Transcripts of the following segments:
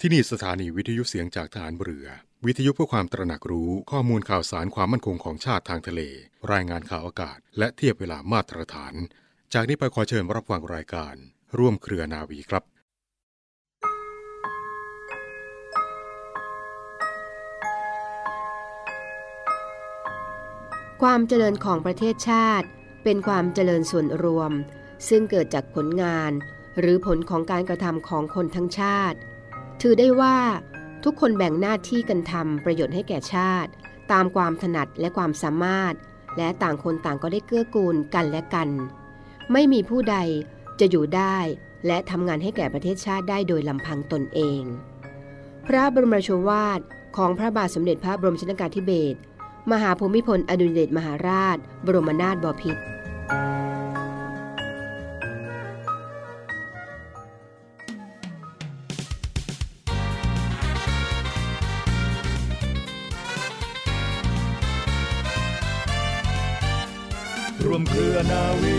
ที่นี่สถานีวิทยุเสียงจากฐานเรือ วิทยุเพื่อความตระหนักรู้ข้อมูลข่าวสารความมั่นคงของชาติทางทะเล รายงานข่าวอากาศ และเทียบเวลามาตรฐาน จากนี้ไปขอเชิญรับฟังรายการ ร่วมเครือนาวีครับความเจริญของประเทศชาติ เป็นความเจริญส่วนรวม ซึ่งเกิดจากผลงาน หรือผลของการกระทำของคนทั้งชาติ ถือได้ว่าทุกคนแบ่งหน้าที่กันทำประโยชน์ให้แก่ชาติ ตามความถนัดและความสามารถ และต่างคนต่างก็ได้เกื้อกูลกันและกัน ไม่มีผู้ใดจะอยู่ได้และทำงานให้แก่ประเทศชาติได้โดยลำพังตนเอง พระบรมราชวาทของพระบาทสมเด็จพระบรมชนกาธิเบศรมหาภูมิพลอดุลยเดชมหาราช บรมนาถบพิตร รว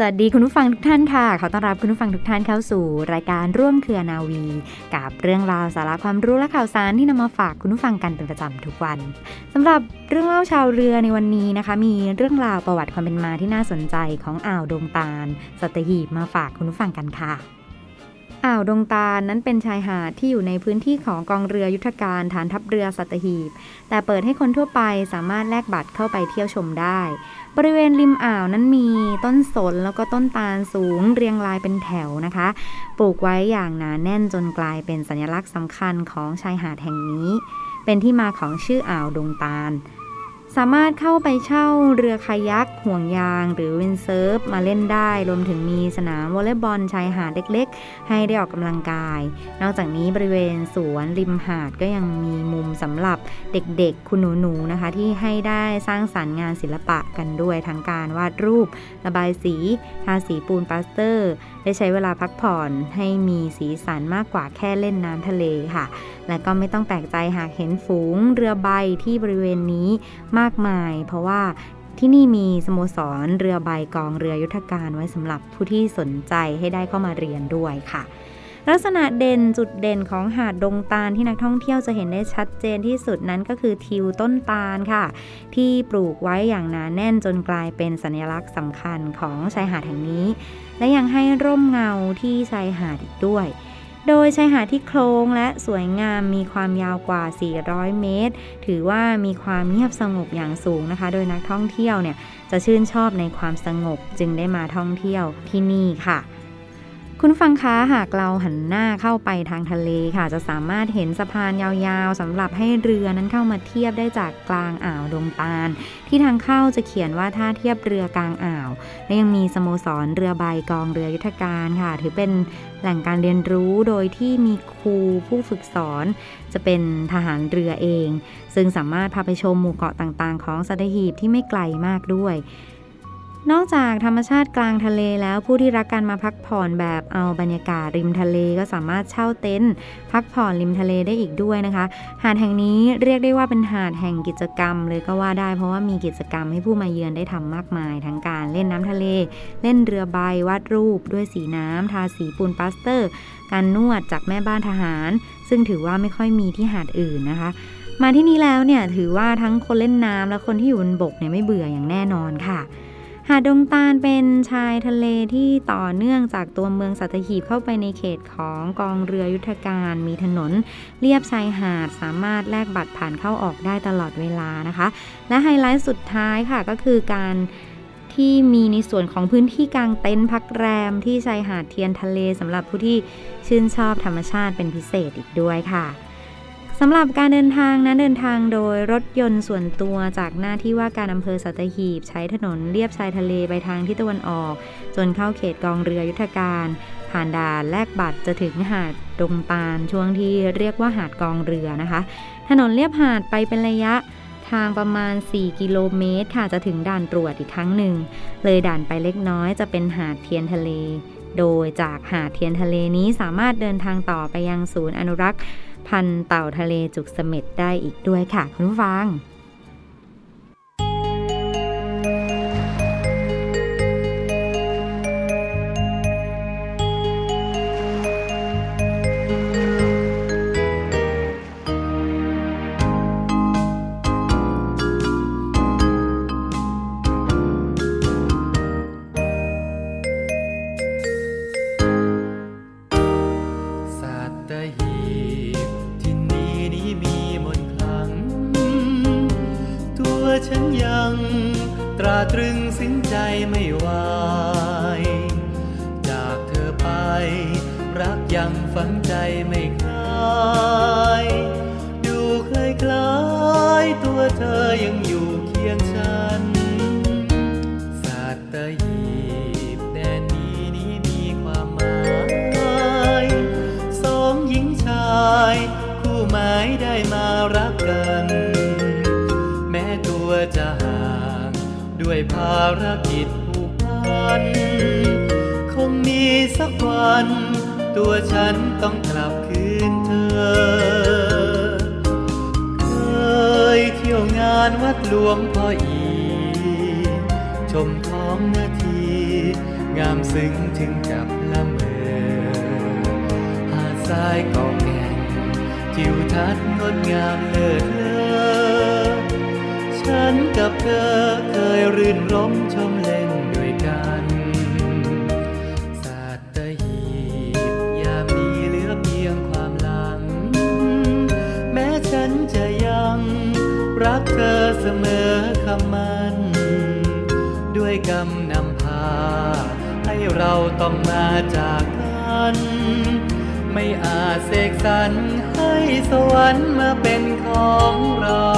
สวัสดีคุณผู้ฟังทุกท่านค่ะ ขอต้อนรับคุณผู้ฟังทุกท่านเข้าสู่ รายการร่วมเครือนาวี กับเรื่องราวสาระความรู้และข่าวสารที่นำมาฝากคุณผู้ฟังกันเป็นประจำทุกวันสำหรับเรื่องเล่าชาวเรือในวันนี้นะคะ มีเรื่องราวประวัติความเป็นมาที่น่าสนใจของอ่าวดงตาลสัตหีบมาฝากคุณผู้ฟังกันค่ะ อ่าวดงตาลนั้นเป็นชายหาดที่อยู่ในพื้นที่ของกองเรือยุทธการฐานทัพเรือสัตหีบ แต่เปิดให้คนทั่วไปสามารถแลกบัตรเข้าไปเที่ยวชมได้ บริเวณริมอ่าวนั้นมีต้นสนแล้วก็ต้นตาลสูงเรียงรายเป็นแถวนะคะ ปลูกไว้อย่างหนาแน่นจนกลายเป็นสัญลักษณ์สำคัญของชายหาดแห่งนี้ เป็นที่มาของชื่ออ่าวดงตาล สามารถเข้าไปเช่าเรือคายักห่วงยาง หรือวินเซิร์ฟมาเล่นได้ รวมถึงมีสนามวอลเลย์บอลชายหาดเล็กๆ ให้ได้ออกกำลังกาย นอกจากนี้บริเวณสวนริมหาดก็ยังมีมุมสำหรับเด็กๆ คุณหนูๆนะคะ ที่ให้ได้สร้างสรรค์งานศิลปะกันด้วยทั้งการวาดรูประบายสีทาสีปูนพลาสเตอร์ ได้ใช้เวลาพักผ่อนให้มีสีสันมากกว่าแค่เล่นน้ำทะเลค่ะ และก็ไม่ต้องแปลกใจหากเห็นฝูงเรือใบที่บริเวณนี้มากมาย เพราะว่าที่นี่มีสโมสรเรือใบกองเรือยุทธการไว้สำหรับผู้ที่สนใจให้ได้เข้ามาเรียนด้วยค่ะ ลักษณะเด่นจุดเด่นของหาดดงตาลที่นักท่องเที่ยวจะเห็นได้ชัดเจนที่สุดนั้นก็คือทิวต้นตาลค่ะ ที่ปลูกไว้อย่างหนาแน่นจนกลายเป็นสัญลักษณ์สำคัญของชายหาดแห่งนี้ และยังให้ร่มเงาที่ชายหาดอีกด้วย โดยชายหาดที่โครงและสวยงามมีความยาวกว่า 400 เมตร ถือว่ามีความเงียบสงบอย่างสูงนะคะ โดยนักท่องเที่ยวเนี่ยจะชื่นชอบในความสงบจึงได้มาท่องเที่ยวที่นี่ค่ะ คุณฟังคะหากเราหันหน้าเข้าไปทางทะเลค่ะ จะสามารถเห็นสะพานยาวๆสำหรับให้เรือนั้นเข้ามาเทียบได้จากกลางอ่าวดงตาล ที่ทางเข้าจะเขียนว่าท่าเทียบเรือกลางอ่าวและยังมีสโมสรเรือใบกองเรือยุทธการค่ะ ถือเป็นแหล่งการเรียนรู้โดยที่มีครูผู้ฝึกสอน จะเป็นทหารเรือเอง ซึ่งสามารถพาไปชมหมู่เกาะต่างๆ ของสัตหีบที่ไม่ไกลมากด้วย นอกจากธรรมชาติกลางทะเลแล้วผู้ที่รักการมาพักผ่อนแบบเอาบรรยากาศริมทะเลก็สามารถเช่าเต็นท์พักผ่อนริมทะเลได้อีกด้วยนะคะ หาดแห่งนี้เรียกได้ว่าเป็นหาดแห่งกิจกรรมเลยก็ว่าได้เพราะว่ามีกิจกรรมให้ผู้มาเยือนได้ทำมากมาย ทั้งการเล่นน้ำทะเล เล่นเรือใบวาดรูป ด้วยสีน้ำทาสีปูนปาสเตอร์ การนวดจากแม่บ้านทหาร ซึ่งถือว่าไม่ค่อยมีที่หาดอื่นนะคะ มาที่นี่แล้วเนี่ยถือว่าทั้งคนเล่นน้ำและคนที่อยู่บนบกเนี่ยไม่เบื่ออย่างแน่นอนค่ะ หาดดงตาลเป็นชายทะเลที่ต่อเนื่องจากตัวเมืองสัตหีบเข้าไปในเขตของกองเรือยุทธการ มีถนนเลียบชายหาดสามารถแลกบัตรผ่านเข้าออกได้ตลอดเวลานะคะ และไฮไลท์สุดท้ายค่ะก็คือการที่มีในส่วนของพื้นที่กลางเต็นท์พักแรมที่ชายหาดเทียนทะเลสำหรับผู้ที่ชื่นชอบธรรมชาติเป็นพิเศษอีกด้วยค่ะ สำหรับการเดินทางนั้นเดินทางโดยรถยนต์ส่วนตัวจากหน้าที่ว่าการอำเภอสัตหีบ ใช้ถนนเลียบชายทะเลไปทางทิศตะวันออก จนเข้าเขตกองเรือยุทธการ ผ่านด่านแลกบัตรจะถึงหาดดงตาลช่วงที่เรียกว่าหาดกองเรือนะคะ ถนนเลียบหาดไปเป็นระยะทางประมาณ 4 กิโลเมตรค่ะจะถึงด่านตรวจอีกครั้งหนึ่ง เลยด่านไปเล็กน้อยจะเป็นหาดเทียนทะเล โดยจากหาดเทียนทะเลนี้สามารถเดินทางต่อไปยังศูนย์อนุรักษ์ พันธุ์เต่าทะเลจุกเสม็ดได้อีกด้วยค่ะคุณผู้ฟัง ตราตรึงสินใจไม่ว่าารกิจผูกพัน คงมีสักวัน ตัวฉันต้องกลับคืนเธอ เคยเที่ยวงานวัดหลวงพ่ออี ชมท้องนาที งามซึ้งถึงกับละเมอ หาดทรายกองแก่นทิวทัดงดงามเลิศเลอ ฉันกับเธอเคยรื่นรมชมเล่นด้วยกันสัตหีบยามนี้เหลือเพียงความหลัง แม้ฉันจะยังรักเธอเสมอคำมัน ด้วยกำนำพา ให้เราต้องมาจากกัน ไม่อาจเสกสรรให้สวรรค์มาเป็นของเรา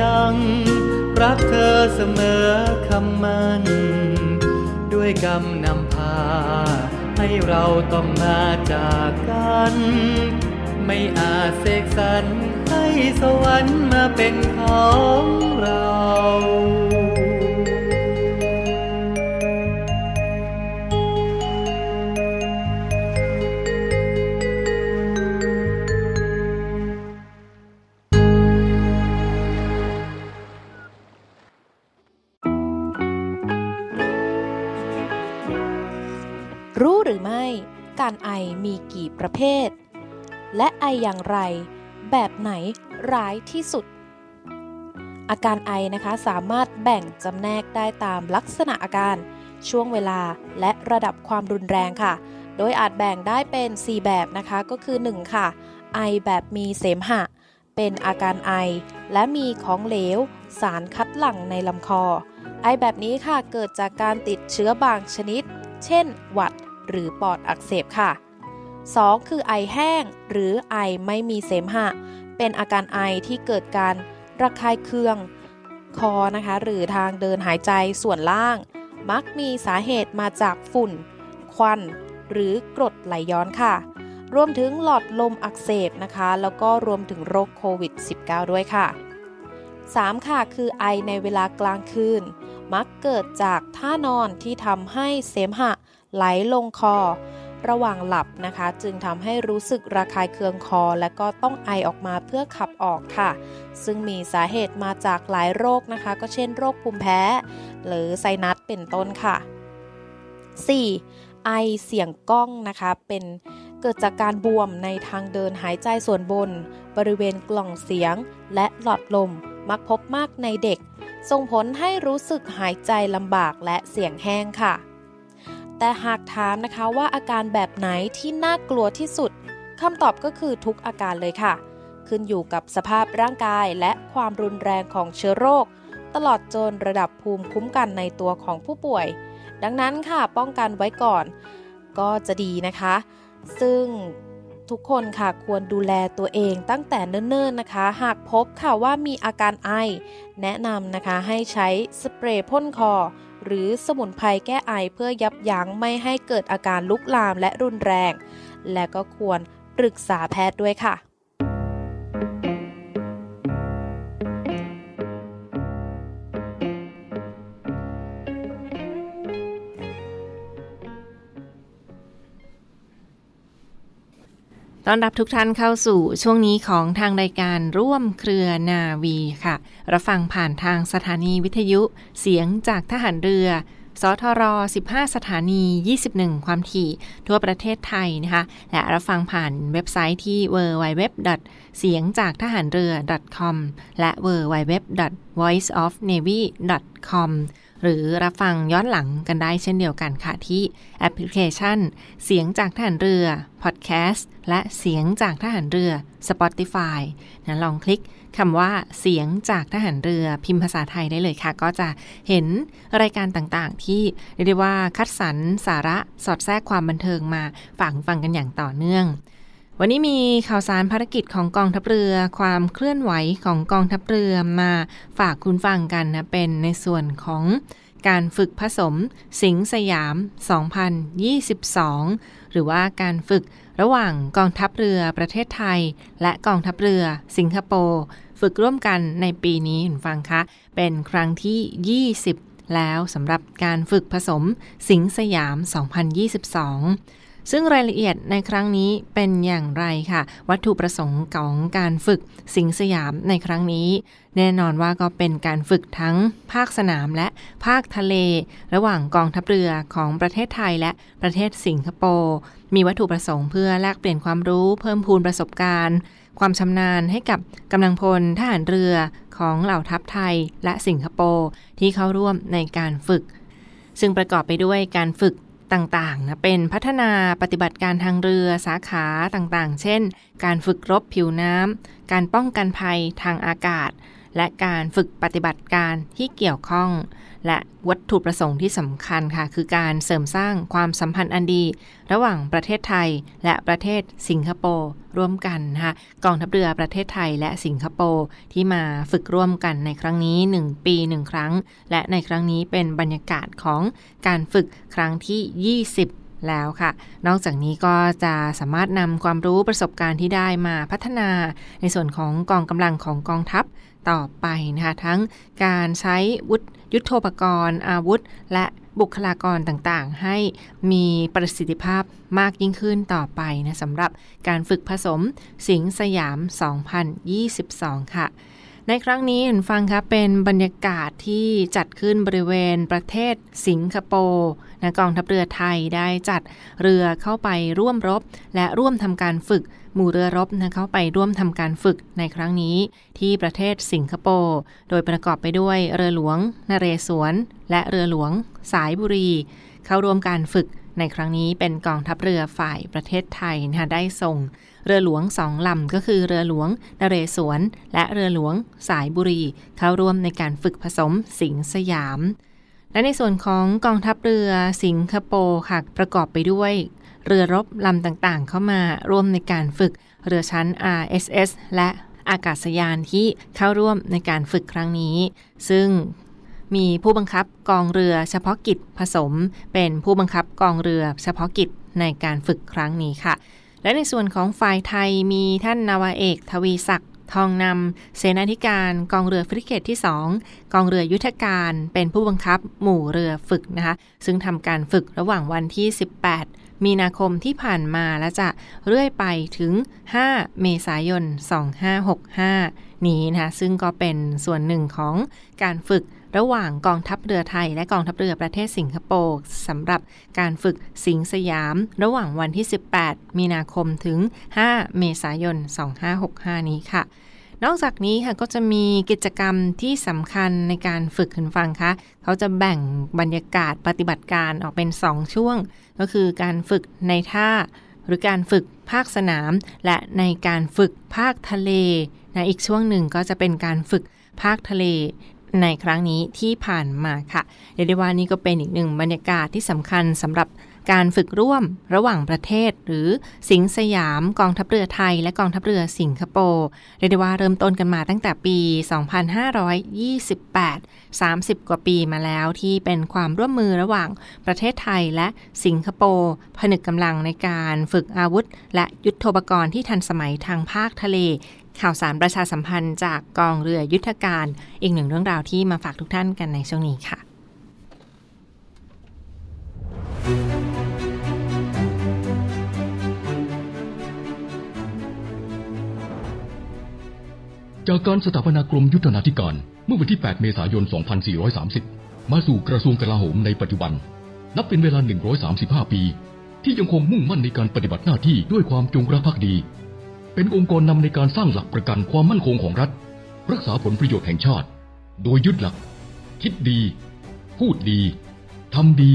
ยัง รักเธอเสมอคำมัน ด้วยกรรมนำพา ให้เราต้องมาจากกัน ไม่อาจเสกสรรให้สวรรค์มาเป็นของเรา การไอมีกี่ประเภท และไออย่างไร แบบไหนร้ายที่สุด อาการไอนะคะสามารถแบ่งจำแนกได้ตามลักษณะอาการ ช่วงเวลาและระดับความรุนแรงค่ะ โดยอาจแบ่งได้เป็น 4 แบบนะคะก็คือ 1 ค่ะ ไอแบบมีเสมหะ เป็นอาการไอ และมีของเหลว สารคัดหลั่งในลำคอ ไอแบบนี้ค่ะเกิดจากการติดเชื้อบางชนิด เช่น หวัด หรือปอดอักเสบค่ะ 2. คือไอแห้งหรือไอไม่มีเสมหะ เป็นอาการไอที่เกิดการระคายเคืองคอนะคะหรือทางเดินหายใจส่วนล่าง มักมีสาเหตุมาจากฝุ่น ควัน หรือกรดไหลย้อนค่ะ รวมถึงหลอดลมอักเสบนะคะ แล้วก็รวมถึงโรคโควิด -19 ด้วยค่ะ 3. ค่ะคือไอในเวลากลางคืน มักเกิดจากท่านอนที่ทำให้เสมหะ ไหลลงคอ ระหว่างหลับนะคะ จึงทำให้รู้สึกระคายเคืองคอ และก็ต้องไอออกมาเพื่อขับออกค่ะ ซึ่งมีสาเหตุมาจากหลายโรคนะคะ ก็เช่นโรคภูมิแพ้ หรือไซนัสเป็นต้นค่ะ 4. ไอเสียงก้องนะคะเป็นเกิดจากการบวมในทางเดินหายใจส่วนบน บริเวณกล่องเสียง และหลอดลมมักพบมากในเด็ก ส่งผลให้รู้สึกหายใจลำบากและเสียงแห้งค่ะ แต่หากถามนะคะว่าอาการแบบไหนที่น่ากลัวที่สุดคำตอบก็คือทุกอาการเลยค่ะ ขึ้นอยู่กับสภาพร่างกายและความรุนแรงของเชื้อโรค ตลอดจนระดับภูมิคุ้มกันในตัวของผู้ป่วย ดังนั้นค่ะป้องกันไว้ก่อน ก็จะดีนะคะ ซึ่งทุกคนค่ะควรดูแลตัวเองตั้งแต่เนิ่นๆนะคะ หากพบค่ะว่ามีอาการไอ แนะนำนะคะให้ใช้สเปรย์พ่นคอ หรือสมุนไพรแก้ไอเพื่อยับยั้งไม่ให้เกิดอาการลุกลามและรุนแรง และก็ควรปรึกษาแพทย์ด้วยค่ะ ต้อนรับทุกท่านเข้าสู่ช่วงนี้ของทางรายการร่วมเครือนาวีค่ะ รับฟังผ่านทางสถานีวิทยุเสียงจากทหารเรือ สทร 15 สถานี 21 ความถี่ ทั่วประเทศไทยนะคะ และรับฟังผ่านเว็บไซต์ที่ www. เสียงจากทหารเรือ .com และ www.voiceofnavy.com หรือรับฟังย้อนหลังกันได้เช่นเดียวกันค่ะที่แอปพลิเคชัน เสียงจากทหารเรือ พอดแคสต์ และเสียงจากทหารเรือ Spotify นะลองคลิกคำว่าเสียงจากทหารเรือพิมพ์ภาษาไทยได้เลยค่ะ ก็จะเห็นรายการต่างๆ ที่เรียกได้ว่าคัดสรรสาระสอดแทรกความบันเทิงมาฝากฟังกันอย่างต่อเนื่อง วันนี้มีข่าวสารภารกิจของกองทัพเรือ ความเคลื่อนไหวของกองทัพเรือมาฝากคุณฟังกันนะ เป็นในส่วนของการฝึกผสมสิงสยาม 2022 หรือว่าการฝึกระหว่างกองทัพเรือประเทศไทย และกองทัพเรือ สิงคโปร์ฝึกร่วมกันในปีนี้คุณฟังคะ เป็นครั้งที่ 20 แล้วสำหรับการฝึกผสมสิงสยาม 2022 ซึ่งรายละเอียดในครั้งนี้เป็นอย่างไรค่ะ วัตถุประสงค์ของการฝึกสิงสยามในครั้งนี้ แน่นอนว่าก็เป็นการฝึกทั้งภาคสนามและภาคทะเล ระหว่างกองทัพเรือของประเทศไทยและประเทศสิงคโปร์มีวัตถุประสงค์เพื่อแลกเปลี่ยนความรู้เพิ่มพูนประสบการณ์ ความชำนาญให้กับกำลังพลทหารเรือของเหล่าทัพไทยและสิงคโปร์ที่เข้าร่วมในการฝึก ซึ่งประกอบไปด้วยการฝึก ต่างๆนะเป็นพัฒนาปฏิบัติการทางเรือสาขาต่างๆ เช่น การฝึกรบผิวน้ำ การป้องกันภัยทางอากาศ และการฝึกปฏิบัติการที่เกี่ยวข้อง และวัตถุประสงค์ที่สำคัญค่ะ คือการเสริมสร้างความสัมพันธ์อันดี ระหว่างประเทศไทยและประเทศสิงคโปร์ร่วมกันนะคะกองทัพเรือประเทศไทยและสิงคโปร์ที่มาฝึกร่วมกันในครั้งนี้ 1 ปี 1 ครั้ง และในครั้งนี้เป็นบรรยากาศของการฝึกครั้งที่ 20แล้วค่ะ นอกจากนี้ก็จะสามารถนำความรู้ประสบการณ์ที่ได้มาพัฒนา ในส่วนของกองกำลังของกองทัพ ต่อไปนะคะทั้งการใช้วุธยุทโธปกรณ์ อาวุธ และบุคลากรต่างๆ ให้มีประสิทธิภาพมากยิ่งขึ้นต่อไปนะสำหรับการฝึกผสมสิงสยาม 2022 ค่ะในครั้งนี้ฟังคะเป็นบรรยากาศที่จัดขึ้นบริเวณประเทศสิงคโปร์นะกองทัพเรือไทยได้จัดเรือเข้าไปร่วมรบ และร่วมทำการฝึก หมู่เรือรบนะเขาไปร่วมทำการฝึกในครั้งนี้ที่ประเทศสิงคโปร์โดยประกอบไปด้วยเรือหลวงนเรศวร และเรือหลวง สายบุรี เข้าร่วมการฝึกในครั้งนี้เป็นกองทัพเรือฝ่ายประเทศไทยนะได้ส่ง เรือหลวงสองลำก็คือเรือหลวงนเรศวร และเรือหลวงสายบุรี เข้าร่วมในการฝึกผสมสิงสยามและในส่วนของกองทัพเรือสิงคโปร์ค่ะประกอบไปด้วย เรือรบลำต่างๆ เข้ามาร่วมในการฝึกเรือชั้น RSS และอากาศยานที่เข้าร่วมในการฝึกครั้งนี้ ซึ่งมีผู้บังคับกองเรือเฉพาะกิจผสม เป็นผู้บังคับกองเรือเฉพาะกิจในการฝึกครั้งนี้ค่ะ และในส่วนของฝ่ายไทยมีท่านนาวาเอก ทวีศักดิ์ทองนำเสนาธิการกองเรือฟริเกตที่ 2 กองเรือยุทธการเป็นผู้บังคับหมู่เรือฝึกนะคะ ซึ่งทำการฝึกระหว่างวันที่ 18 มีนาคมที่ผ่านมาและจะเรื่อยไปถึง 5 เมษายน 2565 นี้นะคะซึ่งก็เป็นส่วนหนึ่งของการฝึกระหว่างกองทัพเรือไทยและกองทัพเรือประเทศสิงคโปร์สำหรับการฝึกสิงสยาม ระหว่างวันที่ 18 มีนาคมถึง 5 เมษายน 2565 นี้ค่ะ นอกจากนี้ค่ะก็จะมีกิจกรรมที่สำคัญในการฝึกคุณฟังคะเขาจะแบ่งบรรยากาศปฏิบัติการออกเป็น 2 ช่วง ก็คือการฝึกในท่า หรือการฝึกภาคสนาม และในการฝึกภาคทะเลนะอีกช่วงหนึ่งก็จะเป็นการฝึกภาคทะเลในครั้งนี้ที่ผ่านมาค่ะเรียกได้ว่านี่ก็เป็นอีกหนึ่งบรรยากาศที่สำคัญสำหรับ การฝึกร่วมระหว่างประเทศ หรือสิงสยามกองทัพเรือไทย และกองทัพเรือสิงคโปร์เรียกได้ว่าเริ่มต้นกันมาตั้งแต่ปี 2528 30 กว่าปีมาแล้วที่เป็นความร่วมมือระหว่างประเทศไทยและสิงคโปร์ผนึกกำลังในการฝึกอาวุธ และยุทโธปกรณ์ที่ทันสมัยทางภาคทะเลข่าวสารประชาสัมพันธ์จากกองเรือยุทธการ อีกหนึ่งเรื่องราวที่มาฝากทุกท่านกันในช่วงนี้ค่ะ จากการสถาปนากรมยุทธนาธิการเมื่อวันที่ 8 เมษายน 2430 มาสู่กระทรวงกลาโหมในปัจจุบัน นับเป็นเวลา 135 ปี ที่ยังคงมุ่งมั่นในการปฏิบัติหน้าที่ด้วยความจงรักภักดี เป็นองค์กรนำในการสร้างหลักประกันความมั่นคงของรัฐ รักษาผลประโยชน์แห่งชาติ โดยยึดหลัก คิดดี พูดดีทำดี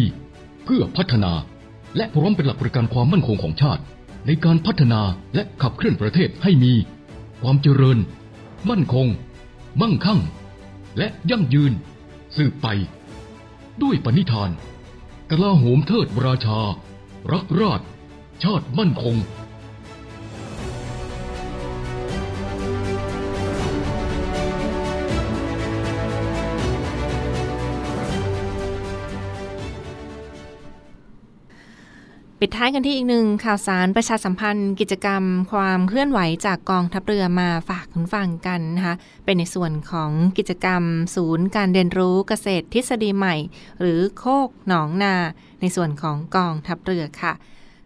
เพื่อพัฒนา และพร้อมเป็นหลักประกันความมั่นคงของชาติ ในการพัฒนาและขับเคลื่อนประเทศให้มี ความเจริญ มั่นคง มั่งคั่ง และยั่งยืน สืบไป ด้วยปณิธานกลาโหมเทิดราชา รักราช ชาติมั่นคง ปิดท้ายกันที่อีกหนึ่งข่าวสารประชาสัมพันธ์ กิจกรรม ความเคลื่อนไหวจากกองทัพเรือมาฝากคุณฟังกันนะคะเป็นในส่วนของกิจกรรม ศูนย์การเรียนรู้เกษตรทฤษฎีใหม่ หรือโคกหนองนา ในส่วนของกองทัพเรือค่ะ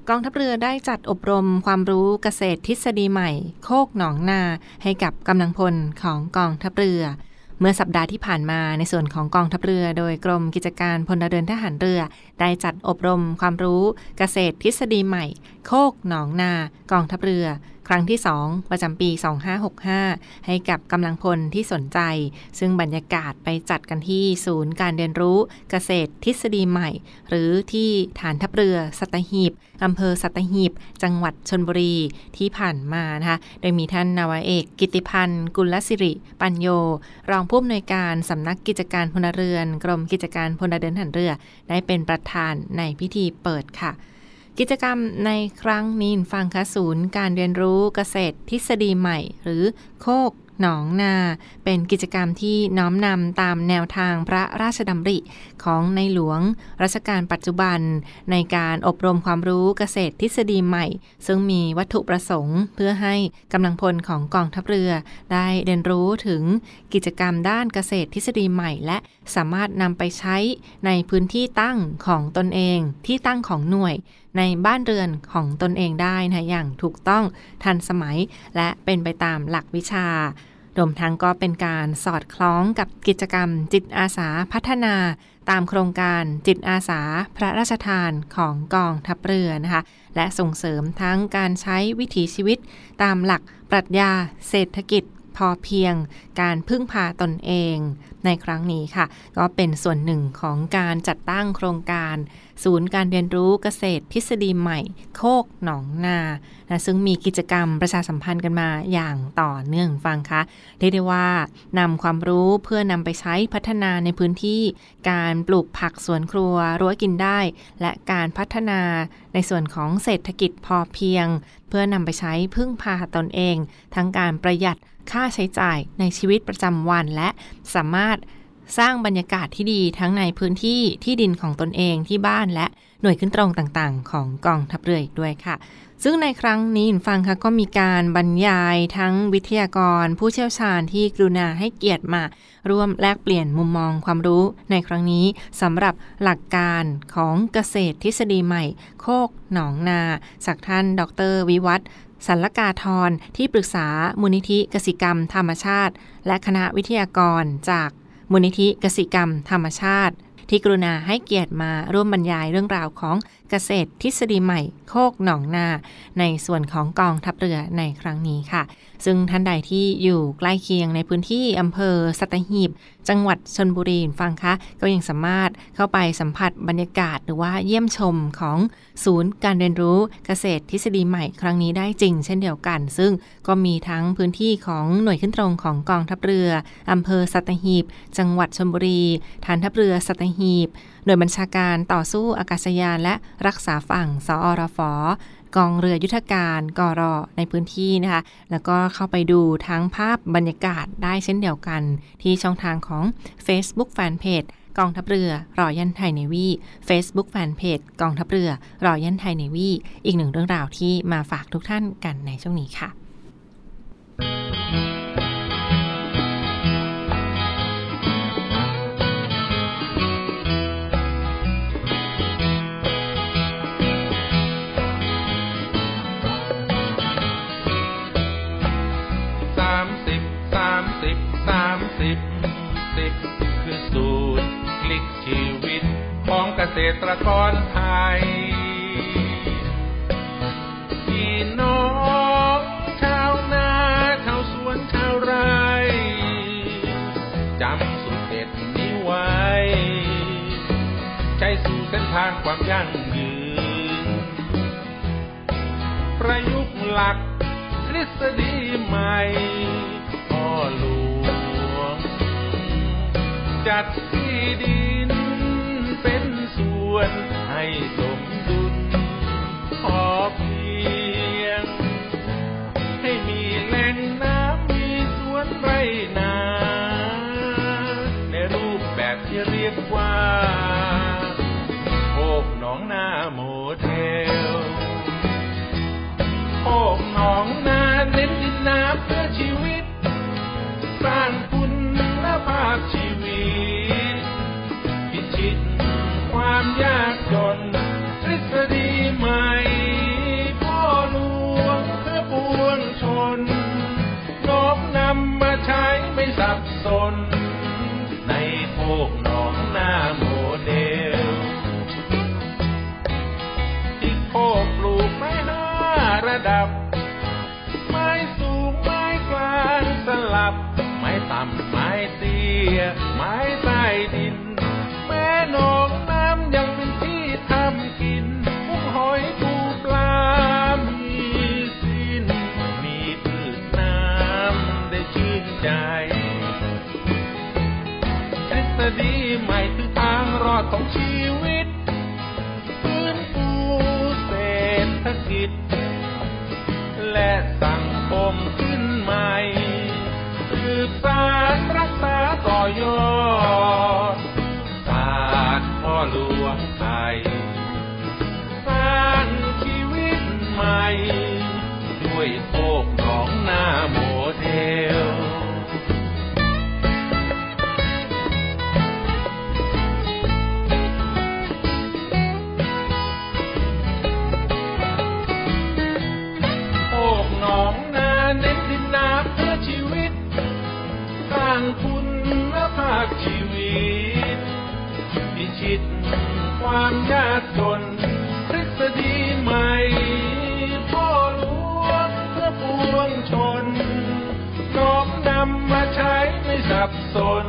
กองทัพเรือได้จัดอบรมความรู้เกษตรทฤษฎีใหม่ โคกหนองนา ให้กับกำลังพลของกองทัพเรือ เมื่อสัปดาห์ที่ผ่านมาในส่วนของกองทัพเรือ โดยกรมกิจการพลเรือนทหารเรือ ได้จัดอบรมความรู้เกษตรทฤษฎีใหม่ โคกหนองนา กองทัพเรือ ครั้งที่ 2 ประจำปี 2565 ให้กับกำลังพลที่สนใจ ซึ่งบรรยากาศไปจัดกันที่ศูนย์การเรียนรู้เกษตรทฤษฎีใหม่ หรือที่ฐานทัพเรือสัตหีบอำเภอสัตหีบ จังหวัดชนบุรีที่ผ่านมานะคะโดยมีท่านนาวาเอก กิติพันธ์กุลสิริ ปัญโย รองผู้อำนวยการสำนักกิจการพลเรือน กรมกิจการพลเรือนหารเรือ ได้เป็นประธานในพิธีเปิดค่ะ กิจกรรมในครั้งนี้ฟังคะศูนย์การเรียนรู้เกษตรทฤษฎีใหม่ หรือโคกหนองนา เป็นกิจกรรมที่น้อมนำตามแนวทางพระราชดำริของในหลวงรัชกาลปัจจุบัน ในการอบรมความรู้เกษตรทฤษฎีใหม่ ซึ่งมีวัตถุประสงค์เพื่อให้กำลังพลของกองทัพเรือ ได้เรียนรู้ถึงกิจกรรมด้านเกษตรทฤษฎีใหม่ และสามารถนำไปใช้ในพื้นที่ตั้งของตนเองที่ตั้งของหน่วยในบ้านเรือนของตนเองได้นะอย่างถูกต้องทันสมัย และเป็นไปตามหลักวิชารวมทั้งก็เป็นการสอดคล้องกับกิจกรรมจิตอาสาพัฒนาตามโครงการจิตอาสาพระราชทานของกองทัพเรือนะคะและส่งเสริมทั้งการใช้วิถีชีวิต ตามหลักปรัชญาเศรษฐกิจพอเพียงการพึ่งพาตนเองในครั้งนี้ค่ะ ก็เป็นส่วนหนึ่งของการจัดตั้งโครงการ ศูนย์การเรียนรู้เกษตรทฤษฎีใหม่ โคกหนองนานะซึ่งมีกิจกรรมประชาสัมพันธ์กันมาอย่างต่อเนื่องฟังคะเรียกได้ว่านำความรู้เพื่อนำไปใช้พัฒนาในพื้นที่ การปลูกผักสวนครัวรั้วกินได้ และการพัฒนาในส่วนของเศรษฐกิจพอเพียง เพื่อนำไปใช้พึ่งพาตนเอง ทั้งการประหยัดค่าใช้จ่ายในชีวิตประจำวันและสามารถ สร้างบรรยากาศที่ดีทั้งในพื้นที่ที่ดินของตนเองที่บ้านและหน่วยขึ้นตรงต่างๆ ของกองทัพเรืออีกด้วยค่ะ ซึ่งในครั้งนี้ฟังค่ะก็มีการบรรยายทั้งวิทยากร ผู้เชี่ยวชาญที่กรุณาให้เกียรติมา ร่วมแลกเปลี่ยนมุมมองความรู้ในครั้งนี้สำหรับหลักการของเกษตรทฤษฎีใหม่ โคกหนองนาจากท่าน ดร วิวัฒสัลกาทรที่ปรึกษามูลนิธิกสิกรรมธรรมชาติ และคณะวิทยากรจาก มูลนิธิกสิกรรม ธรรมชาติ ที่กรุณาให้เกียรติมาร่วมบรรยายเรื่องราวของ เกษตรทฤษฎีใหม่โคกหนองนา ในส่วนของกองทัพเรือในครั้งนี้ค่ะ ซึ่งท่านใดที่อยู่ใกล้เคียงในพื้นที่อำเภอสัตหีบ จังหวัดชนบุรีฟังคะ ก็ยังสามารถเข้าไปสัมผัสบรรยากาศหรือว่าเยี่ยมชมของศูนย์การเรียนรู้เกษตรทฤษฎีใหม่ครั้งนี้ได้จริง เช่นเดียวกัน ซึ่งก็มีทั้งพื้นที่ของหน่วยขึ้นตรงของกองทัพเรืออำเภอสัตหีบ จังหวัดชนบุรี ฐานทัพเรือสัตหีบหน่วยบัญชาการต่อสู้อากาศยานและรักษาฝั่ง สอรฟกองเรือยุทธการกรอในพื้นที่นะคะ แล้วก็เข้าไปดูทั้งภาพบรรยากาศได้เช่นเดียวกัน ที่ช่องทางของ Facebook Fanpage กองทัพเรือรอยันไทยเนวี Facebook Fanpage กองทัพเรือรอยันไทยเนวี อีกหนึ่งเรื่องราวที่มาฝากทุกท่านกันในช่วงนี้ค่ะ ษตรกรไทยพี่น้องชาวนาชาวสวนชาวไร่จำสุดเด็ดนี้ไว้ ใช้สู่เส้นทางความยั่งยืน ประยุกต์หลักทฤษฎีใหม่พ่อหลวง จัดที่ดี วนให้สมดุลพอเพียง ให้มีแหล่งน้ำมีสวนไรนา ในรูปแบบที่เรียกว่าโคกหนองนาโมเดลโคกหนองนาเน้นดินน้ำางรอดของชีวิตฟื้นฟูเศรษฐกิจ และสังคมขึ้นใหม่สืบสารรักษาต่อยอด จนทฤษฎีใหม่พ่อหลวงเพื่อปวงชนน้อมนำมาใช้ไม่สับสนใน